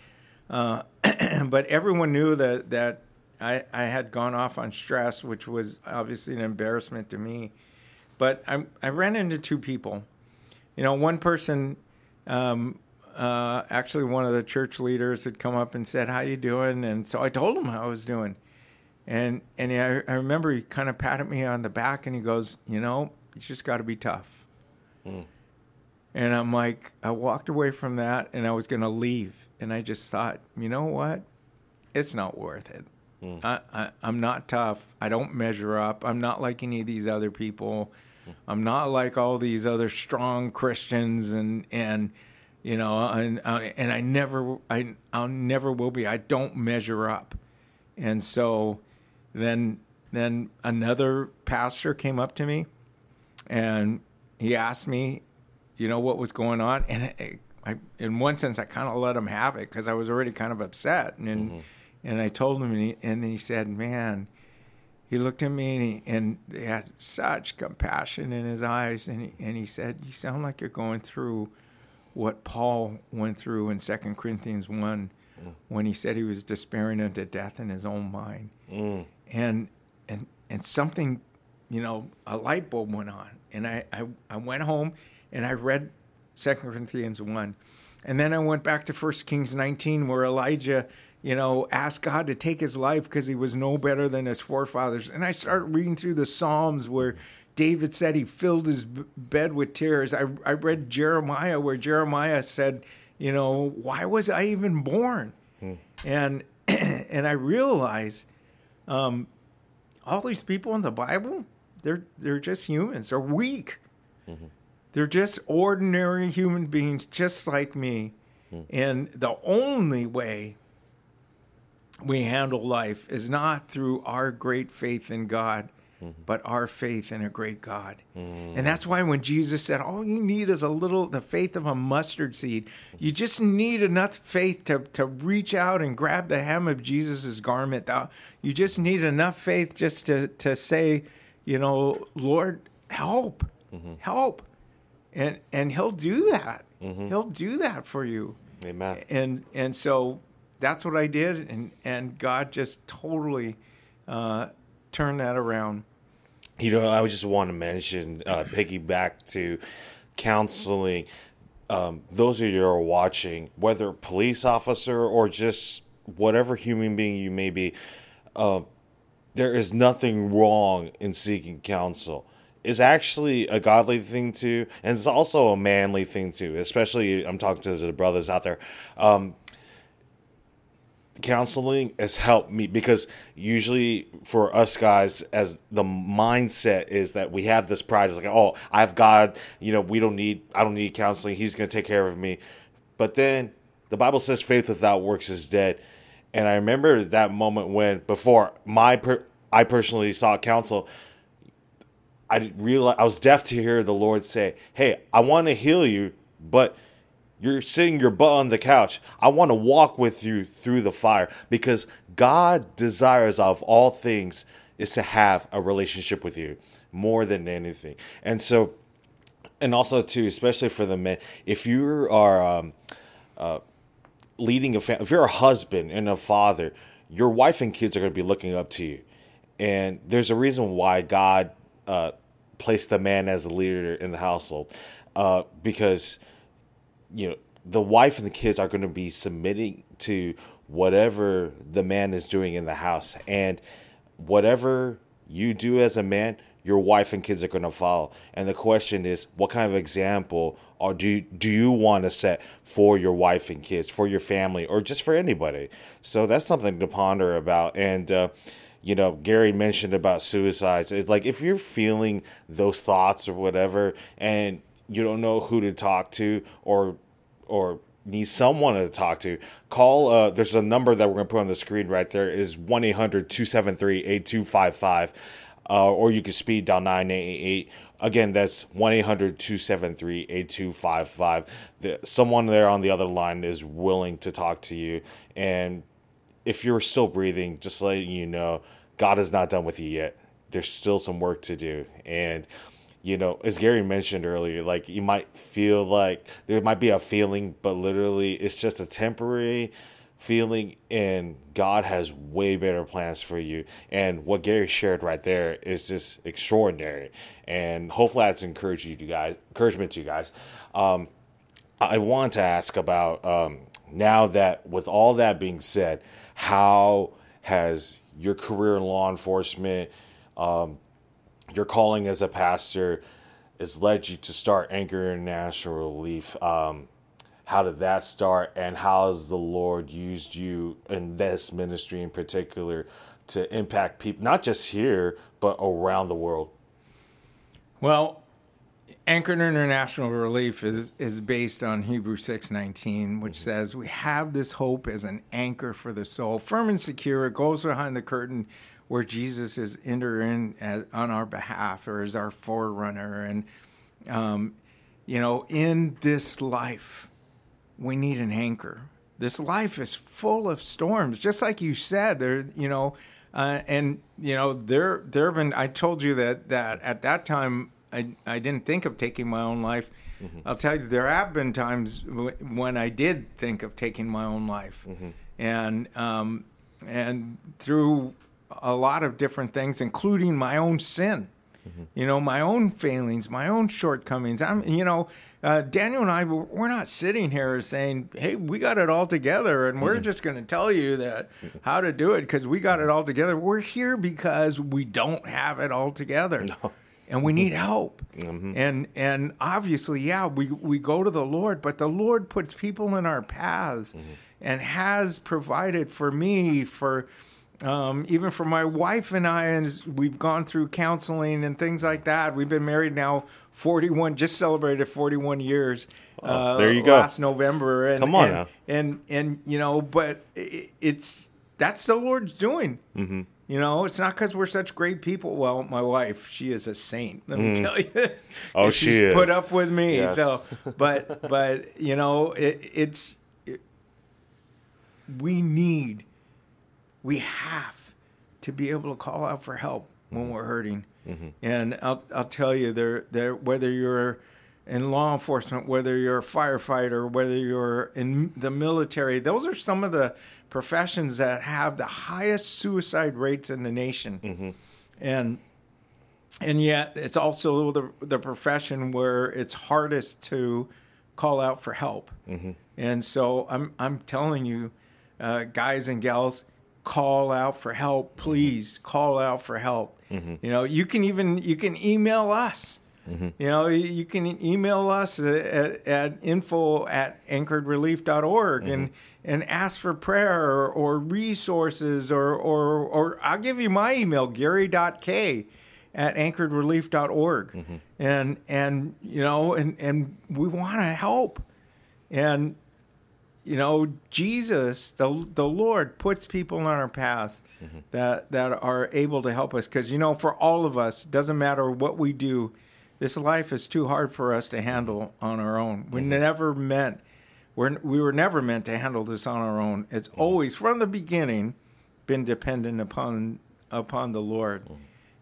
S2: uh, (clears throat) but everyone knew that that I I had gone off on stress, which was obviously an embarrassment to me. But I I ran into two people. You know, one person. Um, uh, actually, one of the church leaders had come up and said, "How you doing?" And so I told him how I was doing, and and I, I remember he kind of patted me on the back and he goes, "You know, you just got to be tough." Mm. And I'm like, I walked away from that and I was going to leave. And I just thought, you know what? It's not worth it. Mm. I, I, I'm not tough. I don't measure up. I'm not like any of these other people. I'm not like all these other strong Christians and, and, you know, and, uh, and I never, I, I'll never will be. I don't measure up. And so then, then another pastor came up to me and he asked me, you know, what was going on, and I, I in one sense, I kind of let him have it because I was already kind of upset, and mm-hmm. and I told him, and, he, and then he said, "Man." He looked at me and he, and he had such compassion in his eyes, and he, and he said, "You sound like you're going through what Paul went through in Second Corinthians one, mm. when he said he was despairing unto death in his own mind, mm. and and and something, you know, a light bulb went on, and I, I, I went home and I read Second Corinthians 1. And then I went back to First Kings 19 where Elijah, you know, asked God to take his life because he was no better than his forefathers. And I started reading through the Psalms where David said he filled his bed with tears. I, I read Jeremiah where Jeremiah said, you know, why was I even born? Hmm. And (clears throat) and I realized um, all these people in the Bible, they're they're just humans. They're weak. Mm-hmm. They're just ordinary human beings, just like me. Mm. And the only way we handle life is not through our great faith in God, mm-hmm. but our faith in a great God. Mm. And that's why when Jesus said, All you need is a little, the faith of a mustard seed, you just need enough faith to, to reach out and grab the hem of Jesus' garment. You just need enough faith just to, to say, you know, Lord, help, mm-hmm. help, and and He'll do that. Mm-hmm. He'll do that for you.
S1: Amen.
S2: And and so that's what I did, and and God just totally uh, turned that around.
S1: You know, I just want to mention, uh, piggyback to counseling. Um, those of you who are watching, whether police officer or just whatever human being you may be, uh, there is nothing wrong in seeking counsel. It's actually a godly thing too, and it's also a manly thing too. Especially, I'm talking to the brothers out there. Um, counseling has helped me because usually for us guys as the mindset is that we have this pride it's like oh i've god you know we don't need i don't need counseling he's going to take care of me but then the bible says faith without works is dead and I remember that moment when before my per- I personally sought counsel. I realized I was deaf to hear the Lord say, "Hey, I want to heal you, but you're sitting your butt on the couch. I want to walk with you through the fire because God desires of all things is to have a relationship with you more than anything." And so, and also too, especially for the men, if you are um, uh, leading a family, if you're a husband and a father, your wife and kids are going to be looking up to you. And there's a reason why God uh, placed the man as the leader in the household, uh, because you know the wife and the kids are going to be submitting to whatever the man is doing in the house, and whatever you do as a man, your wife and kids are going to follow. And the question is, what kind of example or do you, do you want to set for your wife and kids, for your family, or just for anybody? So that's something to ponder about. And uh, you know, Gary mentioned about suicides. It's like if you're feeling those thoughts or whatever, and you don't know who to talk to, or or need someone to talk to, call. Uh, there's a number that we're going to put on the screen right there is 1 800 273 8255. Uh, or you can speed dial 988 Again, that's 1 800 273 8255. Someone there on the other line is willing to talk to you. And if you're still breathing, just letting you know, God is not done with you yet. There's still some work to do. And, you know, as Gary mentioned earlier, like you might feel like there might be a feeling, but literally it's just a temporary feeling and God has way better plans for you. And what Gary shared right there is just extraordinary. And hopefully that's encouraged you guys encouragement to you guys. Um, I want to ask about um, now that with all that being said, how has your career in law enforcement, um, your calling as a pastor, has led you to start Anchor International Relief? Um, how did that start, and how has the Lord used you in this ministry in particular to impact people, not just here but around the world?
S2: Well, Anchored International Relief is, is based on Hebrews 6:19, which says, "We have this hope as an anchor for the soul, firm and secure. It goes behind the curtain where Jesus is entering as, on our behalf or is our forerunner. And um, you know, in this life, we need an anchor. This life is full of storms, just like you said. There, you know, uh, and you know, there there have been. I told you that that at that time I, I didn't think of taking my own life. Mm-hmm. I'll tell you, there have been times w- when I did think of taking my own life, mm-hmm. and um, and through a lot of different things, including my own sin, mm-hmm. you know, my own failings, my own shortcomings. I'm, you know, uh, Daniel and I, we're not sitting here saying, "Hey, we got it all together," and we're mm-hmm. just going to tell you that mm-hmm. how to do it because we got it all together. We're here because we don't have it all together. No and we need help. Mm-hmm. And and obviously, yeah, we we go to the Lord, but the Lord puts people in our paths mm-hmm. and has provided for me for um, even for my wife and I, and we've gone through counseling and things like that. We've been married now 41, just celebrated 41 years.
S1: uh, there you go.
S2: Last November. And,
S1: Come on
S2: and,
S1: now.
S2: And, and, you know, but it, it's, that's the Lord's doing. Mm-hmm. You know, it's not because we're such great people. Well, my wife, she is a saint. Let me mm. tell you. (laughs)
S1: Oh,
S2: she
S1: is.
S2: Put up with me.
S1: Yes.
S2: So, (laughs) but but you know, it, it's it, we need, we have to be able to call out for help when mm-hmm. we're hurting. Mm-hmm. And I'll I'll tell you, there there whether you're in law enforcement, whether you're a firefighter, whether you're in the military, those are some of the professions that have the highest suicide rates in the nation. Mm-hmm. And and yet it's also the the profession where it's hardest to call out for help. Mm-hmm. And so I'm I'm telling you, uh, guys and gals, call out for help, please. Call out for help. Mm-hmm. You know, you can even you can email us. Mm-hmm. You know, you can email us at, at info at anchoredrelief.org mm-hmm. and and ask for prayer or, or resources or, or, or I'll give you my email, gary.k at anchoredrelief.org. Mm-hmm. And, and, you know, and, and we want to help. And, you know, Jesus, the, the Lord puts people on our path mm-hmm. that, that are able to help us. Because, you know, for all of us, doesn't matter what we do, this life is too hard for us to handle on our own. We mm-hmm. never meant we're, we were never meant to handle this on our own. It's mm-hmm. always, from the beginning, been dependent upon upon the Lord, mm-hmm.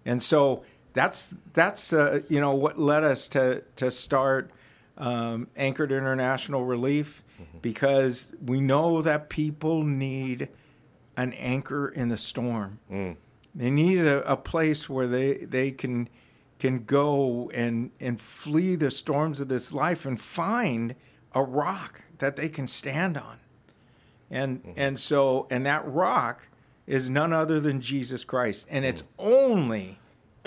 S2: and so that's that's uh, you know what led us to to start um, Anchored International Relief mm-hmm. because we know that people need an anchor in the storm. Mm. They need a, a, place where they they can can go and and flee the storms of this life and find a rock that they can stand on. And mm-hmm. and so and that rock is none other than Jesus Christ and it's mm-hmm. only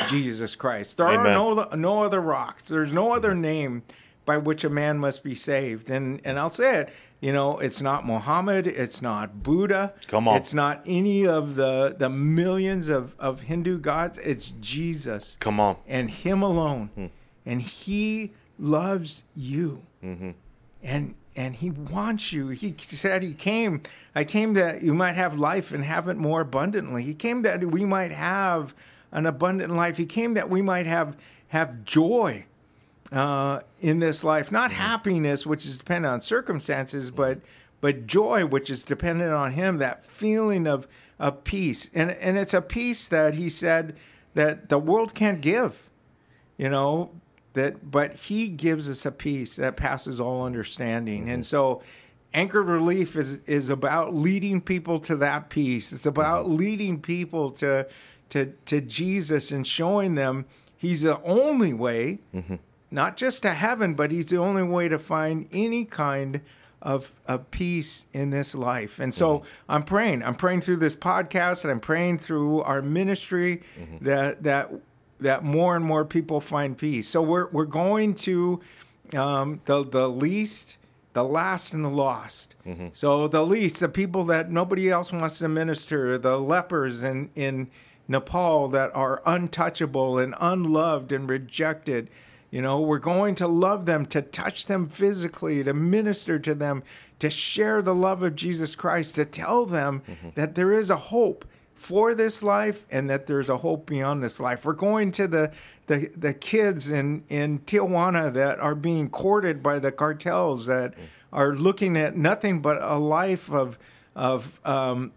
S2: Jesus Christ. There Amen. are no no other rocks. There's no other name by which a man must be saved. And and I'll say it, you know, it's not Muhammad, it's not Buddha.
S1: Come on.
S2: It's not any of the the millions of of Hindu gods. It's Jesus.
S1: Come on.
S2: And him alone. Hmm. And he loves you. Mm-hmm. And and he wants you. He said he came. I came that you might have life and have it more abundantly. He came that we might have an abundant life. He came that we might have have joy uh, in this life, not mm-hmm. happiness, which is dependent on circumstances, but but joy, which is dependent on Him. That feeling of of peace, and and it's a peace that He said that the world can't give. You know, that but he gives us a peace that passes all understanding and so anchored relief is is about leading people to that peace it's about leading people to to to jesus and showing them he's the only way not just to heaven but he's the only way to find any kind of, of peace in this life and so mm-hmm. i'm praying i'm praying through this podcast and i'm praying through our ministry mm-hmm. that that that more and more people find peace. So we're we're going to um, the the least, the last, and the lost. Mm-hmm. So the least, the people that nobody else wants to minister, the lepers in in Nepal that are untouchable and unloved and rejected. You know, we're going to love them, to touch them physically, to minister to them, to share the love of Jesus Christ, to tell them that there is a hope for this life and that there's a hope beyond this life. We're going to the the, the kids in, in Tijuana that are being courted by the cartels that are looking at nothing but a life of of um,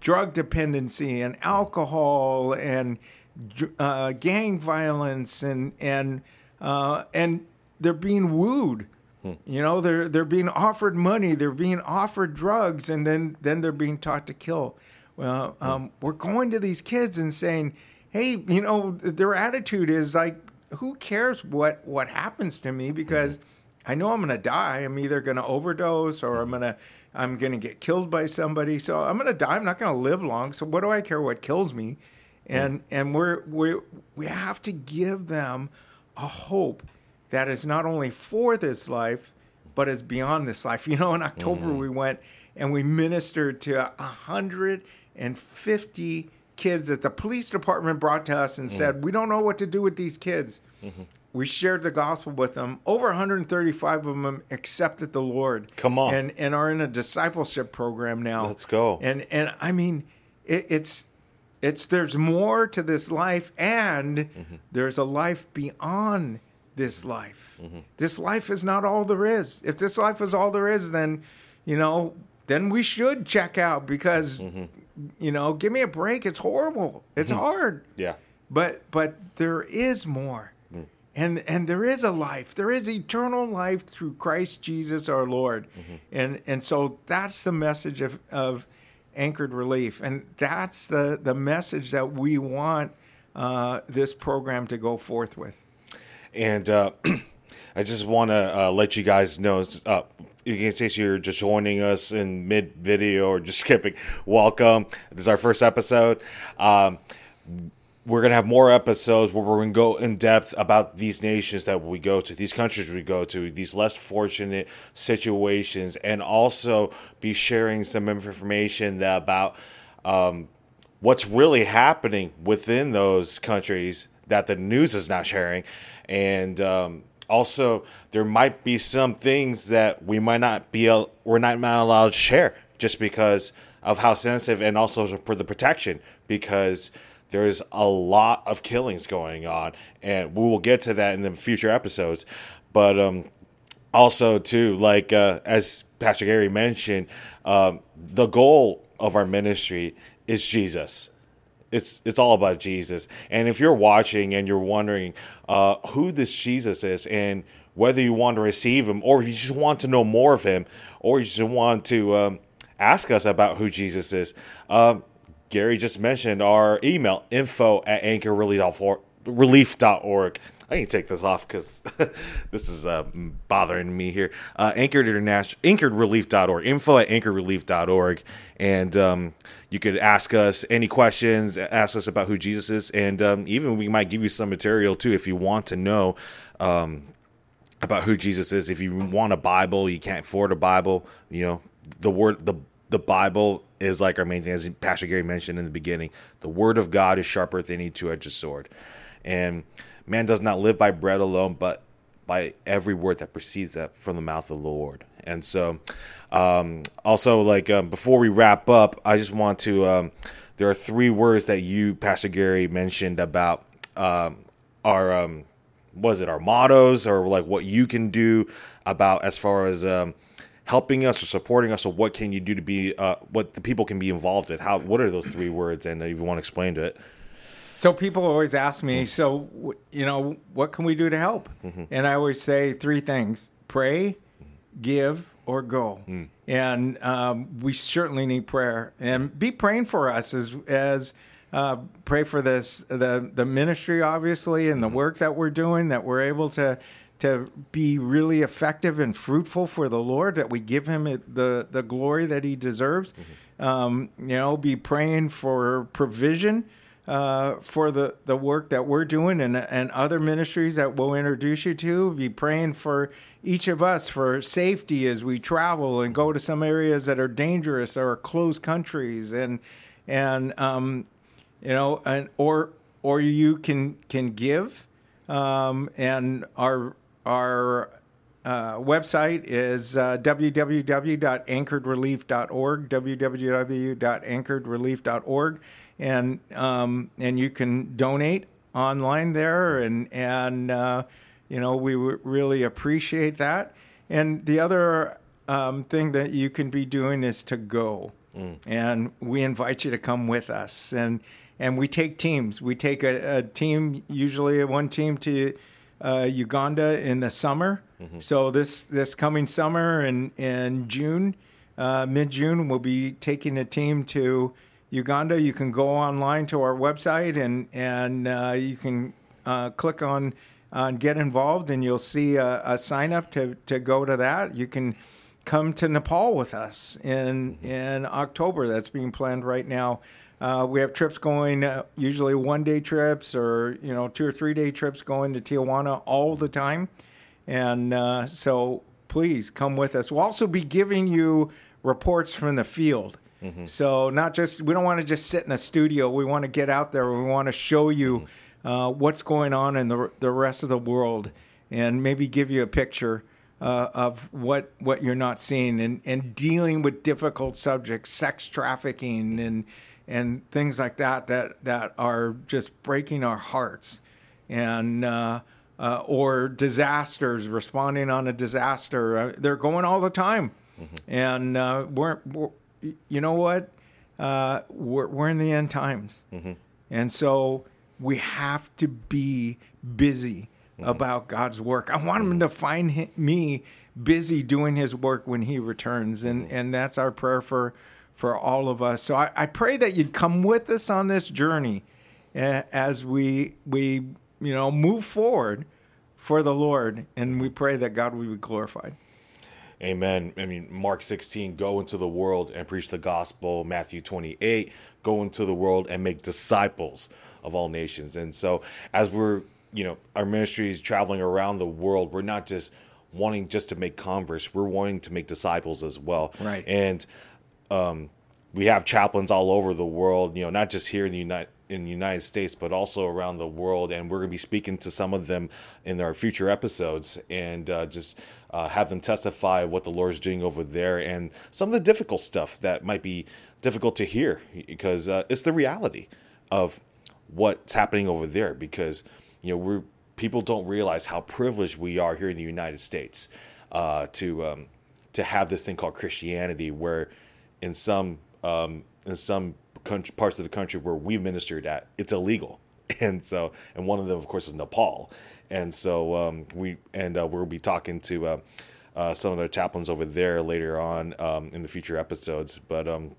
S2: drug dependency and alcohol and uh, gang violence and and uh, and they're being wooed. Hmm. You know, they're they're being offered money, they're being offered drugs, and then then they're being taught to kill. Well, hmm. um, we're going to these kids and saying, "Hey, you know," their attitude is like, "Who cares what what happens to me? Hmm. Because I know I'm going to die. I'm either going to overdose or I'm going to I'm going to get killed by somebody. So I'm going to die. I'm not going to live long. So what do I care what kills me?" And and we're we we have to give them a hope that is not only for this life, but is beyond this life. (laughs) You know, in October mm-hmm. we went and we ministered to hundred and fifty kids that the police department brought to us and mm. said, "We don't know what to do with these kids." Mm-hmm. We shared the gospel with them. Over 135 of them accepted the Lord.
S1: Come on.
S2: and and are in a discipleship program now.
S1: Let's go.
S2: And and I mean, it, it's it's there's more to this life, and
S1: Mm-hmm.
S2: there's a life beyond this life. This life is not all there is. If this life is all there is, then you know, then we should check out because
S1: Mm-hmm.
S2: you know, give me a break. It's horrible. It's hard.
S1: Yeah.
S2: But but there is more. And and there is a life. There is eternal life through Christ Jesus our Lord. And and so that's the message of of anchored relief. And that's the the message that we want uh, this program to go forth with.
S1: And uh, (clears throat) I just want to uh, let you guys know, uh, in case you're just joining us in mid video or just (laughs) skipping, welcome. This is our first episode. Um, we're going to have more episodes where we're going to go in depth about these nations that we go to, these countries we go to, these less fortunate situations, and also be sharing some information about um, what's really happening within those countries that the news is not sharing. And um, also, there might be some things that we might not be, we're not, not allowed to share just because of how sensitive and also for the protection because there's a lot of killings going on. And we will get to that in the future episodes. But, um, also too like uh, as pastor gary mentioned um, the goal of our ministry is jesus it's it's all about jesus and if you're watching and you're wondering uh, who this jesus is and whether you want to receive him or if you just want to know more of him or you just want to um, ask us about who jesus is um, gary just mentioned our email info at anchorrelief.org I to take this off because (laughs) this is uh, bothering me here. Uh, Anchored International, anchoredrelief.org, info at anchoredrelief.org. And um, you could ask us any questions, ask us about who Jesus is, and um, even we might give you some material too if you want to know um, about who Jesus is. If you want a Bible, you can't afford a Bible, you know, the word, the the Bible is like our main thing, as Pastor Gary mentioned in the beginning. The Word of God is sharper than any two edged sword. And man does not live by bread alone, but by every word that proceeds that from the mouth of the Lord. And so, um, also, like um, before we wrap up, I just want to. Um, there are three words that you, Pastor Gary, mentioned about um, our um, was it our mottos or like what you can do about as far as um, helping us or supporting us or what can you do to be uh, what the people can be involved with? How what are those three words and if you want to explain to it?
S2: So people always ask me, so you know, what can we do to help? And I always say three things: pray, give, or go. And um, we certainly need prayer, and be praying for us as as uh, pray for this the the ministry, obviously, and the work that we're doing, that we're able to to be really effective and fruitful for the Lord, that we give Him the the glory that He deserves. Um, you know, be praying for provision uh, for the, the work that we're doing and, and other ministries that we'll introduce you to. Be praying for each of us for safety as we travel and go to some areas that are dangerous or closed countries and and um, you know and or or you can can give um, and our our uh, website is uh, www.anchoredrelief.org, www.anchoredrelief.org, and um, and you can donate online there, and and uh, you know we would really appreciate that. And the other um, thing that you can be doing is to go, and we invite you to come with us, and and we take teams. We take a, a team, usually one team to uh, Uganda in the summer. So this this coming summer in in June, uh, mid June, we'll be taking a team to Uganda. You can go online to our website and and uh, you can uh, click on on get involved, and you'll see a, a sign up to to go to that. You can come to Nepal with us in in October. That's being planned right now. Uh, we have trips going, uh, usually one day trips or you know two or three day trips going to Tijuana all the time, and uh, so please come with us. We'll also be giving you reports from the field. So not just we don't want to just sit in a studio. We want to get out there. We want to show you uh, what's going on in the the rest of the world, and maybe give you a picture uh, of what what you're not seeing, and and dealing with difficult subjects, sex trafficking, and and things like that that that are just breaking our hearts, and. Uh, uh, or disasters, responding on a disaster. Uh, they're going all the time, and uh, we're, we're, you know what? Uh, we're, we're in the end times, and so we have to be busy about God's work. I want Him to find hi- me busy doing His work when He returns, and and that's our prayer for for all of us. So I, I pray that you'd come with us on this journey uh, as we we you know move forward for the Lord, and we pray that God will be glorified.
S1: Amen. I mean, Mark 16, go into the world and preach the gospel. Matthew 28, go into the world and make disciples of all nations. And so, as we're, you know, our ministry is traveling around the world, we're not just wanting just to make converts, we're wanting to make disciples as well.
S2: Right.
S1: And um, we have chaplains all over the world, you know, not just here in the United in the United States, but also around the world. And we're going to be speaking to some of them in our future episodes and uh, just uh, have them testify what the Lord is doing over there and some of the difficult stuff that might be difficult to hear because uh, it's the reality of what's happening over there. Because you know we're people don't realize how privileged we are here in the United States uh, to um, to have this thing called Christianity, where in some um, in some country, parts of the country where we ministered at, it's illegal, (laughs) and so and one of them, of course, is Nepal, and so um, we and uh, we'll be talking to uh, uh, some of the chaplains over there later on um, in the future episodes, but. Um,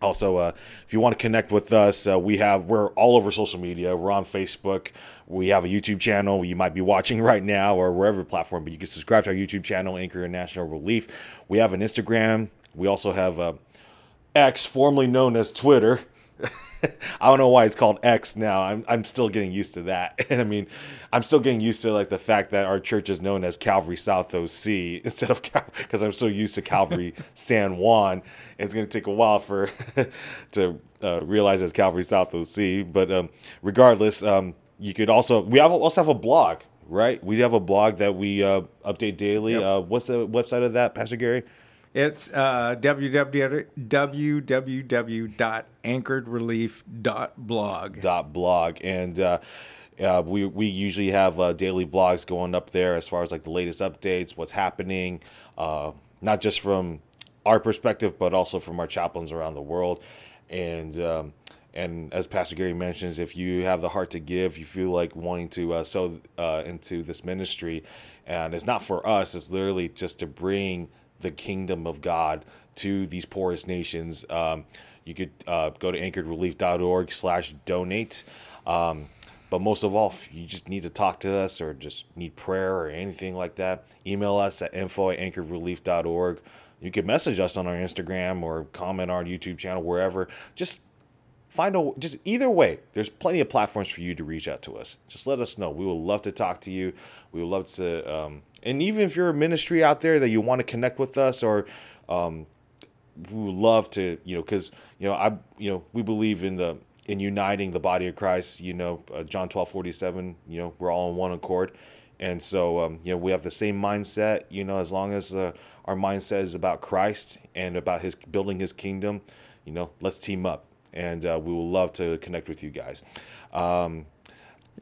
S1: also, uh, if you want to connect with us, uh, we have we're all over social media. We're on Facebook. We have a YouTube channel you might be watching (laughs) right now or wherever platform, but you can subscribe to our YouTube channel, Anchor International Relief. We have an Instagram. We also have uh, X, formerly known as Twitter. (laughs) I don't know why it's called X now. I'm I'm still getting used to that. (laughs) And I mean, I'm still getting used to like the fact that our church is known as Calvary South OC (laughs) instead of because I'm so used to Calvary San Juan. It's going to take a while for to uh, realize it's Calvary South OC. But um, regardless, um, you could also we have also have a blog, right? We have a blog that we uh, update daily.
S2: Yep.
S1: Uh, what's the website of that, Pastor Gary?
S2: It's uh, www.anchoredrelief.blog.
S1: dot blog and uh, uh, we we usually have uh, daily blogs going up there as far as like the latest updates, what's happening, uh, not just from our perspective, but also from our chaplains around the world. And um, and as Pastor Gary mentions, if you have the heart to give, you feel like wanting to uh, sow uh, into this ministry, and it's not for us. It's literally just to bring the kingdom of God to these poorest nations. Um, you could uh, go to anchoredrelief.org slash donate. Um, but most of all, if you just need to talk to us or just need prayer or anything like that, email us at info at anchoredrelief.org. You can message us on our Instagram or comment on our YouTube channel, wherever. Just find a just either way there's plenty of platforms for you to reach out to us just let us know we would love to talk to you we would love to um, and even if you're a ministry out there that you want to connect with us or um, we would love to you know because you know i you know we believe in the in uniting the body of christ you know uh, john 12 47 you know we're all in one accord and so um, you know we have the same mindset you know as long as uh, our mindset is about christ and about his building his kingdom you know let's team up and uh, we will love to connect with you guys. Um,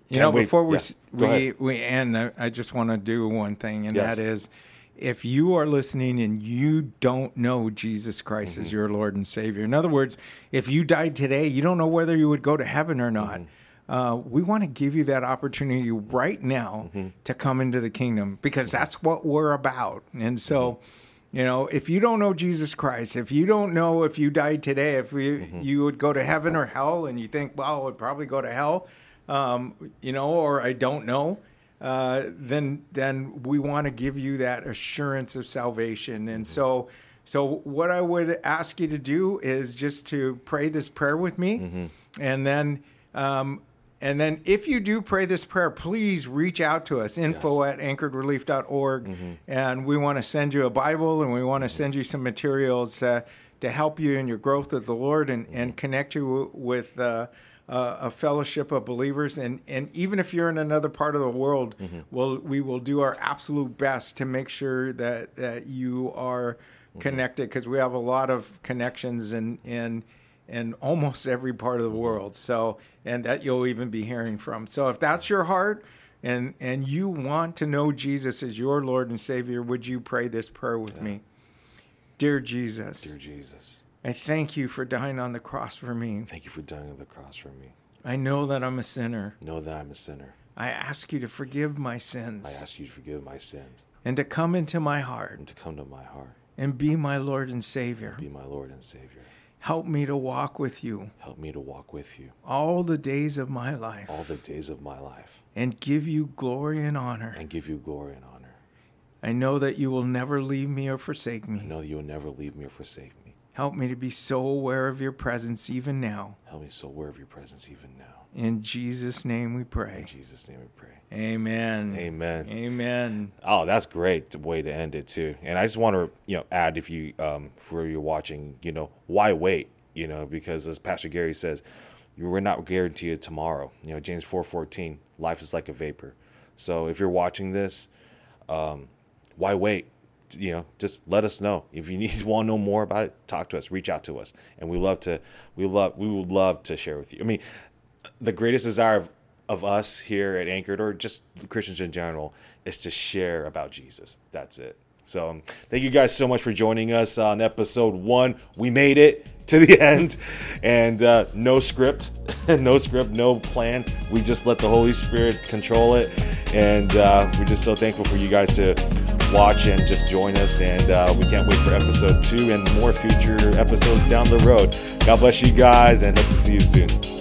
S2: you know, before we yeah, we we end, I just want to do one thing, and yes. that is, if you are listening and you don't know Jesus Christ mm-hmm. as your Lord and Savior, in other words, if you died today, you don't know whether you would go to heaven or not. Mm-hmm. Uh, we want to give you that opportunity right now mm-hmm. to come into the kingdom because that's what we're about. And so mm-hmm. You know, if you don't know Jesus Christ, if you don't know if you died today, if you, mm-hmm. you would go to heaven or hell, and you think, well, I would probably go to hell, um, you know, or I don't know, uh, then then we want to give you that assurance of salvation. And mm-hmm. so, so what I would ask you to do is just to pray this prayer with me, mm-hmm. and then um, and then if you do pray this prayer, please reach out to us, info yes. at anchoredrelief.org. Mm-hmm. And we want to send you a Bible and we want to mm-hmm. send you some materials uh, to help you in your growth with the Lord and, and mm-hmm. connect you with uh, uh, a fellowship of believers. And, and even if you're in another part of the world, mm-hmm. we'll, we will do our absolute best to make sure that, that you are mm-hmm. connected because we have a lot of connections and, and in almost (laughs) every part of the world. So, and that you'll even be hearing from. So, if that's your heart and and you want to know Jesus as your Lord and Savior, would you pray this prayer with yeah. me? Dear Jesus.
S1: Dear Jesus.
S2: I thank you for dying on the cross for me.
S1: Thank you for dying on the cross for me.
S2: I know that I'm a sinner.
S1: Know that I'm a sinner.
S2: I ask you to forgive my sins.
S1: I ask you to forgive my sins.
S2: And to come into my heart.
S1: And to come to my heart.
S2: And be my Lord and Savior.
S1: Be my Lord and Savior.
S2: Help me to walk with you.
S1: Help me to walk with you.
S2: All the days of my life.
S1: All the days of my life.
S2: And give you glory and honor.
S1: And give you glory and honor.
S2: I know that you will never leave me or forsake me.
S1: I know you will never leave me or forsake me.
S2: Help me to be so aware of your presence even now.
S1: Help me so aware of your presence even now.
S2: In Jesus' name we pray.
S1: In Jesus' name we pray.
S2: Amen.
S1: Amen.
S2: Amen.
S1: Oh, that's great way to end it too. And I just want to, you know, add if you um for you watching, you know, why wait? You know, because as Pastor Gary says, we're not guaranteed tomorrow. You know, James 4:14, life is like a vapor. So if you're watching this, um, why wait? You know, just let us know if you (laughs) need want to know more about it. Talk to us, reach out to us, and we love to. We love. We would love to share with you. I mean, the greatest desire of of us here at Anchored or just Christians in general is to share about Jesus. That's it. So um, thank you guys so much for joining us on episode one. We made it (laughs) to the end, and uh, no script, (laughs) no script, no plan. We just let the Holy Spirit control it, and uh, we're just so thankful for you guys to watch and just join us. And uh, we can't wait for episode two and more future episodes down the road. God bless you guys, and hope to see you soon.